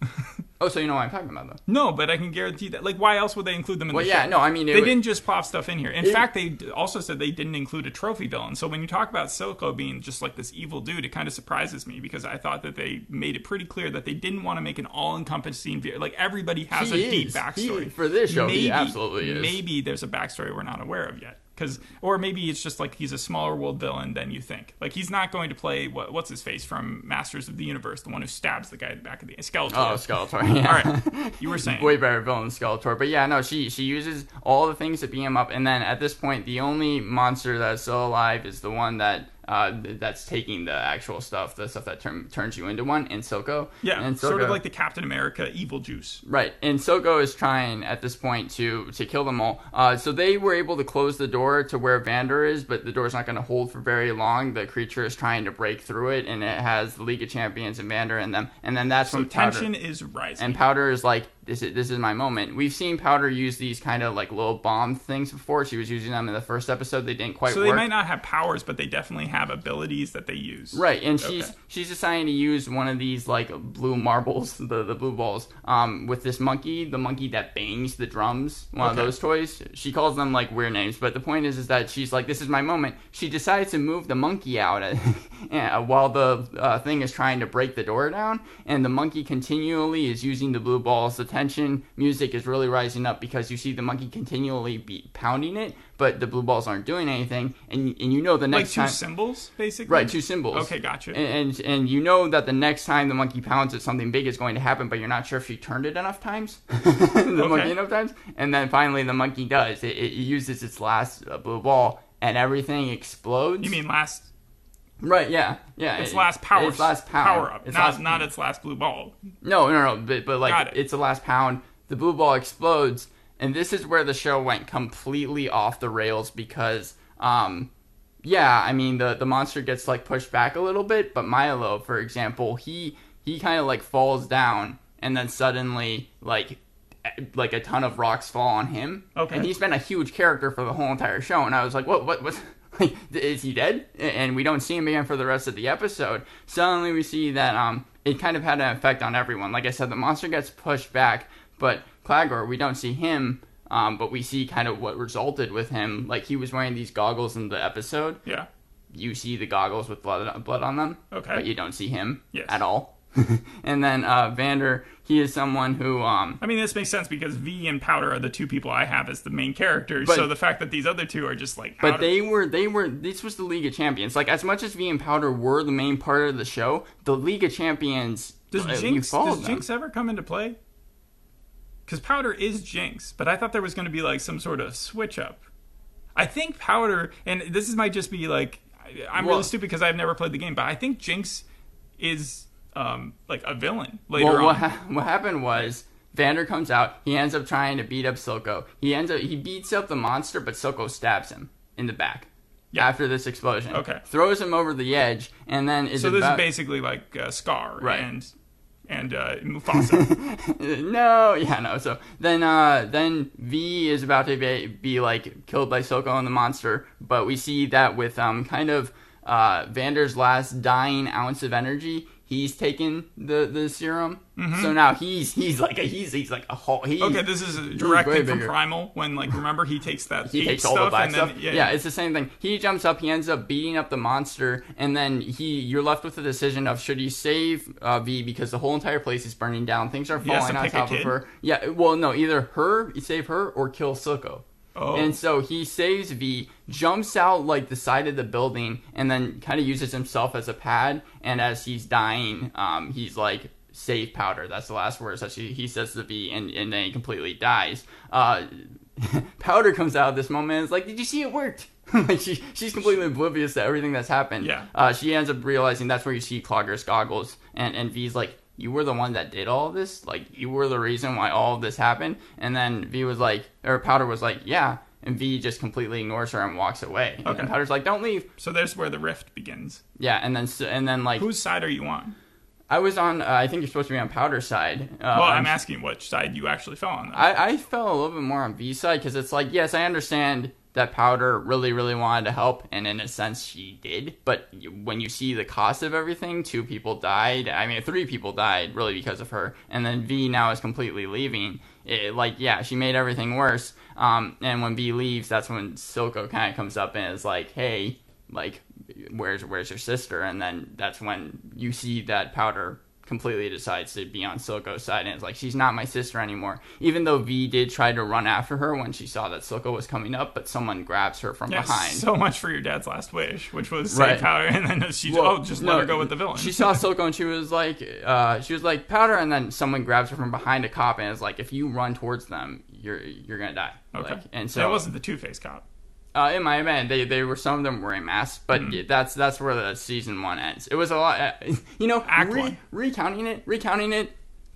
Oh, so you know what I'm talking about though. no, but I can guarantee that. Like, why else would they include them in Well, the yeah, show? no, I mean they would- didn't just plop stuff in here. In It- fact, they also said they didn't include a trophy villain. So when you talk about Silco being just like this evil dude, it kind of surprises me because I thought that they made it pretty clear that they didn't want to make an all-encompassing like everybody has He a deep backstory He- for this show, he absolutely is. Maybe there's a backstory we're not aware of yet. Cause, or maybe it's just like he's a smaller world villain than you think. Like he's not going to play what, what's his face from Masters of the Universe, the one who stabs the guy in the back of the Skeletor. Oh, Skeletor. Yeah. [LAUGHS] All right, you were saying. way better villain than Skeletor. But yeah, no, she she uses all the things to beat him up, and then at this point, the only monster that's still alive is the one that uh, that's taking the actual stuff, the stuff that turn, turns you into one, and Silco. Yeah, and sort of like the Captain America evil juice. Right, and Silco is trying at this point to to kill them all. Uh, so they were able to close the door to where Vander is, but the door's not going to hold for very long. The creature is trying to break through it, and it has the League of Champions and Vander in them. And then that's So when Powder- tension is rising. and Powder is like, this is this is my moment. We've seen Powder use these kind of like little bomb things before. She was using them in the first episode. They didn't quite so work. they might not have powers, but they definitely have abilities that they use. Right, and she's Okay. she's deciding to use one of these like blue marbles, [LAUGHS] the the blue balls, um, with this monkey, the monkey that bangs the drums, one of those toys. She calls them like weird names, but the point is, is that she's like, this is my moment. She decides to move the monkey out [LAUGHS] uh, while the uh, thing is trying to break the door down, and the monkey continually is using the blue balls. The tension music is really rising up because you see the monkey continually be pounding it, but the blue balls aren't doing anything, and and you know the Like next two time. symbols, basically. Right, two symbols. Okay, gotcha. And, and and you know that the next time the monkey pounds it, something big is going to happen, but you're not sure if she turned it enough times, [LAUGHS] [LAUGHS] the monkey enough times, and then finally the monkey does. It, it uses its last uh, blue ball, and everything explodes. you mean last right? Yeah, yeah. its it- last power Its last pound. power up, Its not last- not its last blue ball. no, no, no. But, but like it. it's the last pound. The blue ball explodes, and this is where the show went completely off the rails because, um, yeah, I mean the the monster gets like pushed back a little bit, but Mylo, for example, he he kind of like falls down, and then suddenly like like a ton of rocks fall on him. Okay. And he's been a huge character for the whole entire show, and I was like, what what what. Like, [LAUGHS] is he dead? And we don't see him again for the rest of the episode. Suddenly, we see that um, it kind of had an effect on everyone. Like I said, the monster gets pushed back, but Claggor, we don't see him, um, but we see kind of what resulted with him. Like he was wearing these goggles in the episode. Yeah. You see the goggles with blood blood on them, Okay. but you don't see him Yes. at all. [LAUGHS] and then uh, Vander, he is someone who um, I mean, this makes sense because Vi and Powder are the two people I have as the main characters. But- so the fact that these other two are just like, But out of- they were they were this was the League of Champions. Like as much as Vi and Powder were the main part of the show, the League of Champions does uh, Jinx does them. Jinx ever come into play? Because Powder is Jinx, but I thought there was going to be like some sort of switch up. I think Powder, and this is, might just be like I'm Well- really stupid because I've never played the game, but I think Jinx is um, like a villain later Well, on. what, ha- what happened was Vander comes out. He ends up trying to beat up Silco. He ends up he beats up the monster, but Silco stabs him in the back. Yeah. After this explosion, Okay. throws him over the edge, and then is so this about- is basically like uh, Scar Right. and and uh, [LAUGHS] Mufasa. no, yeah, no. So then, uh, then Vi is about to be, be like killed by Silco and the monster, but we see that with um kind of uh Vander's last dying ounce of energy, he's taken the the serum. So now he's he's like a he's he's like a whole he Mm-hmm. okay, this is directly from. Primal when like remember he takes that he takes stuff all the black and then stuff. yeah, Yeah, it's the same thing. He jumps up, he ends up beating up the monster, and then he you're left with the decision of should he save uh, Vi because the whole entire place is burning down, things are falling on top of her. Yeah, well, no, either her save her or kill Silco. Oh. And so he saves Vi, jumps out like the side of the building, and then kind of uses himself as a pad. And as he's dying, um, he's like, "Save powder." That's the last words that she, he says to Vi, and, and then he completely dies. Uh, [LAUGHS] powder comes out of this moment and is like, "Did you see it worked?" [LAUGHS] like she, she's completely oblivious to everything that's happened. Yeah. Uh, she ends up realizing that's where you see Claggor's goggles, and and Vi's like, "You were the one that did all this. Like you were the reason why all of this happened." And then Vi was like, or Powder was like, "Yeah." And Vi just completely ignores her and walks away. And Okay. Powder's like, "Don't leave." So there's where the rift begins. Yeah, and then and then like Whose side are you on? I was on. Uh, I think you're supposed to be on Powder's side. Uh, Well, I'm asking which side you actually fell on. I, I fell a little bit more on Vi side because it's like, yes, I understand that Powder really, really wanted to help, and in a sense, she did. But when you see the cost of everything, two people died. I mean, three people died really because of her, and then Vi now is completely leaving. It, like, yeah, she made everything worse. Um, and when Vi leaves, that's when Silco kind of comes up and is like, hey, like, where's where's your sister? And then that's when you see that Powder completely decides to be on Silco's side and it's like she's not my sister anymore. Even though Vi did try to run after her when she saw that Silco was coming up, but someone grabs her from Yes, behind. so much for your dad's last wish, which was Right. save powder, [LAUGHS] and then she Well, oh just let her go with the villain. She saw [LAUGHS] Silco and she was like, uh, she was like powder, and then someone grabs her from behind a cop and is like, if you run towards them, you're you're gonna die. okay, Like, and so that wasn't the Two Face cop. Uh, might have been. They, they were some of them wearing masks, but Mm-hmm. that's that's where the season one ends. It was a lot. Uh, [LAUGHS] you know, Act re- one. recounting it, recounting it.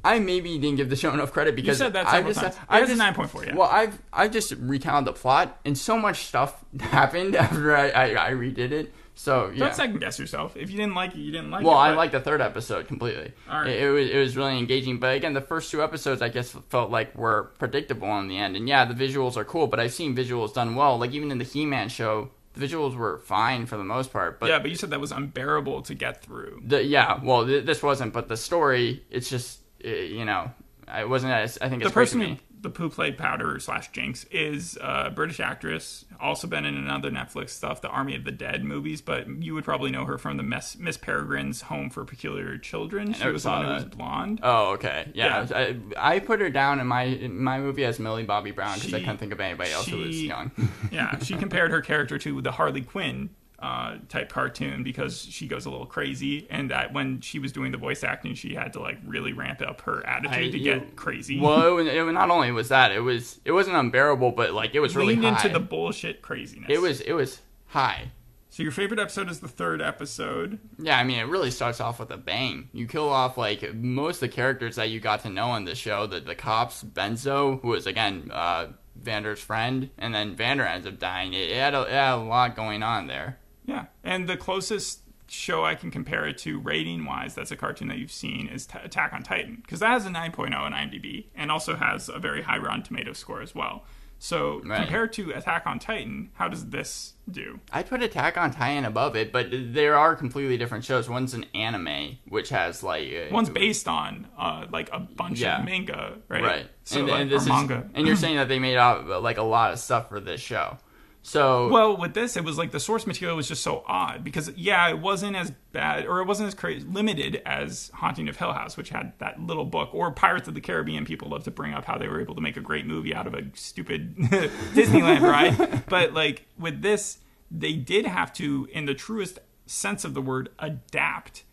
I maybe didn't give the show enough credit because you said that I just, times. I has a 9.4, yeah. Well, I've I've just recounted the plot, and so much stuff [LAUGHS] happened [LAUGHS] after I, I, I redid it. So yeah. Don't second guess yourself. If you didn't like it, you didn't like Well, it. Well, I but- like the third episode completely. Right. It, it was it was really engaging, but again, the first two episodes I guess felt like were predictable in the end. And yeah, the visuals are cool, but I've seen visuals done well. Like even in the He-Man show, the visuals were fine for the most part. But yeah, but you said that was unbearable to get through. the, yeah, well, th- this wasn't. But the story, it's just uh, you know, it wasn't as I think The it's great to person who. The who played Powder slash Jinx is a British actress, also been in another Netflix stuff, the Army of the Dead movies. But you would probably know her from the Miss, Miss Peregrine's Home for Peculiar Children. She was the saw one who was blonde. Oh, okay. Yeah, Yeah. I, I put her down in my in my movie as Millie Bobby Brown because I She- couldn't think of anybody else who was young. [LAUGHS] yeah, she compared her character to the Harley Quinn uh, type cartoon because she goes a little crazy, and that when she was doing the voice acting, she had to like really ramp up her attitude I- to you- get crazy. well, it, was- it, not only was that, it was it wasn't unbearable, but like it was really leaned high. into the bullshit craziness. it was it was high. So your favorite episode is the third episode. Yeah, I mean, it really starts off with a bang. You kill off like most of the characters that you got to know on the show. The the cops, Benzo, who was again uh, Vander's friend, and then Vander ends up dying. It, it, had a, it had a lot going on there. Yeah, and the closest show I can compare it to rating wise, that's a cartoon that you've seen, is T- Attack on Titan because that has a 9.0 on IMDb and also has a very high Rotten Tomato score as well. So Right. compared to Attack on Titan, how does this do? I put Attack on Titan above it, but there are completely different shows. One's an anime, which has like uh, One's based on uh, like a bunch Yeah. of manga, right? right, So and, like, and this is manga. and you're [LAUGHS] saying that they made out like a lot of stuff for this show. So Well, with this, it was like the source material was just so odd because yeah, it wasn't as bad or it wasn't as crazy limited as Haunting of Hill House, which had that little book, or Pirates of the Caribbean. People love to bring up how they were able to make a great movie out of a stupid [LAUGHS] Disneyland [LAUGHS] ride, but like with this, they did have to, in the truest sense of the word, adapt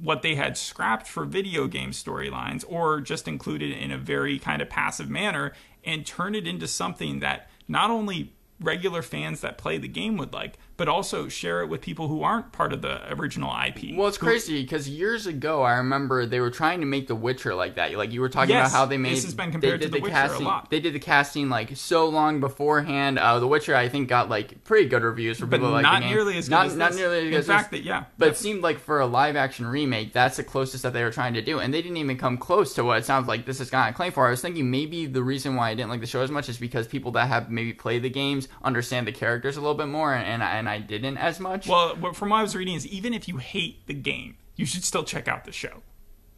what they had scrapped for video game storylines or just included in a very kind of passive manner and turn it into something that not only regular fans that play the game would like, but also share it with people who aren't part of the original IP. Well, it's Who- crazy because years ago, I remember they were trying to make The Witcher like that. Like you were talking Yes, about how they made. this has been they compared did to The Witcher a casting, lot. They did the casting like so long beforehand. Uh, the Witcher, I think, got like pretty good reviews for but people like not the nearly as good not, as not nearly as good In as fact, that yeah, But it seemed like for a live action remake, that's the closest that they were trying to do, and they didn't even come close to what it sounds like this has gotten acclaim for. I was thinking maybe the reason why I didn't like the show as much is because people that have maybe played the games understand the characters a little bit more, and I, and I didn't as much. Well, from what I was reading is even if you hate the game, you should still check out the show.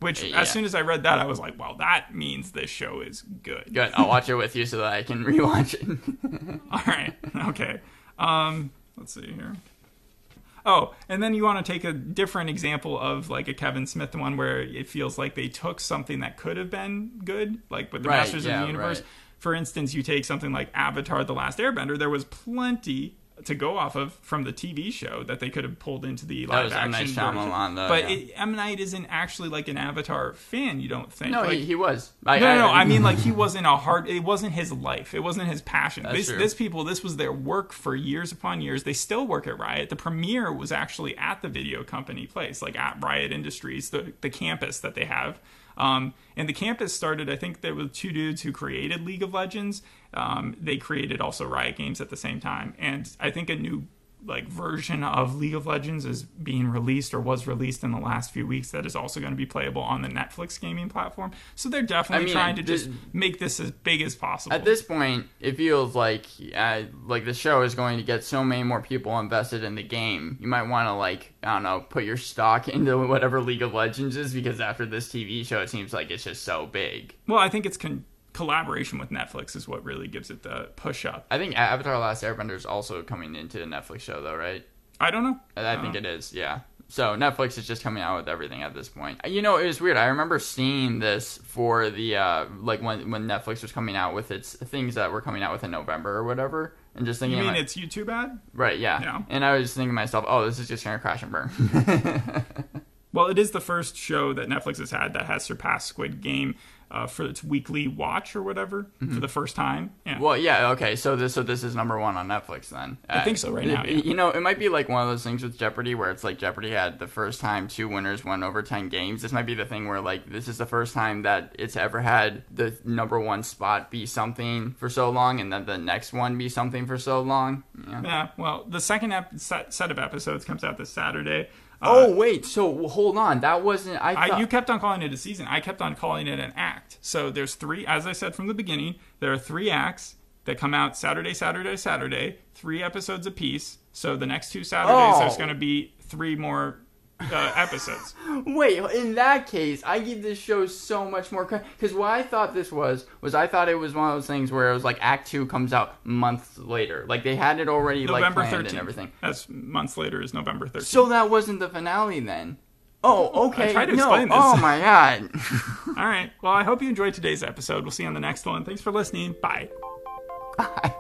Which, Yeah. as soon as I read that, I was like, "Well, that means this show is good." Good. I'll watch it with you so that I can [LAUGHS] rewatch it. [LAUGHS] All right. Okay. Um, let's see here. Oh, and then you want to take a different example of like a Kevin Smith one where it feels like they took something that could have been good, like with the Right, Masters yeah, of the Universe. right. For instance, you take something like Avatar: The Last Airbender. There was plenty to go off of from the TV show that they could have pulled into the That live was M. Night action Shyamalan, though, but yeah. it, M Night isn't actually like an Avatar fan. You don't think? no, Like, he, he was. I, no, no, no. I mean, like he wasn't a hard. It wasn't his life. It wasn't his passion. This, true. this people, this was their work for years upon years. They still work at Riot. The premiere was actually at the video company place, like at Riot Industries, the the campus that they have. Um, and the campus started. I think there were two dudes who created League of Legends. Um, they created also Riot Games at the same time, and I think a new like version of League of Legends is being released or was released in the last few weeks that is also going to be playable on the Netflix gaming platform. So they're definitely I mean, trying to this- just make this as big as possible. At this point, it feels like uh, like the show is going to get so many more people invested in the game. You might want to like I don't know, put your stock [LAUGHS] into whatever League of Legends is because after this TV show, it seems like it's just so big. well, I think it's con- collaboration with Netflix is what really gives it the push up. I think Avatar: Last Airbender is also coming into the Netflix show, though, right? I don't know. I think it is, yeah. So Netflix is just coming out with everything at this point. You know, it was weird. I remember seeing this for the uh, like when when Netflix was coming out with its things that were coming out with in November or whatever, and just You thinking, mean like- it's YouTube ad? right, yeah. Yeah. And I was just thinking to myself, oh, this is just gonna crash and burn. [LAUGHS] [LAUGHS] Well, it is the first show that Netflix has had that has surpassed Squid Game uh, for its weekly watch or whatever for the first time. Yeah. well, yeah, okay. So this so this is number one on Netflix then. I think so right now, yeah. You know, it might be like one of those things with Jeopardy where it's like Jeopardy had the first time two winners won over ten games. This might be the thing where like this is the first time that it's ever had the number one spot be something for so long, and then the next one be something for so long. Yeah. yeah. Well, the second ep- set, set of episodes comes out this Saturday. Uh, Oh wait, so hold on, that wasn't I. I, you kept on calling it a season. I kept on calling it an act. So there's three, as I said from the beginning, there are three acts. that come out Saturday, Saturday, Saturday, three episodes apiece. So the next two Saturdays, there's Oh. going to be three more uh, episodes. [LAUGHS] Wait, in that case, I give this show so much more credit because what I thought this was was I thought it was one of those things where it was like Act Two comes out months later, like they had it already like November planned 13th. and everything. That's months later is November 13th. So that wasn't the finale then. Oh, okay. I tried to no. explain this. Oh my god. [LAUGHS] [LAUGHS] All right. Well, I hope you enjoyed today's episode. We'll see you on the next one. Thanks for listening. Bye. Bye.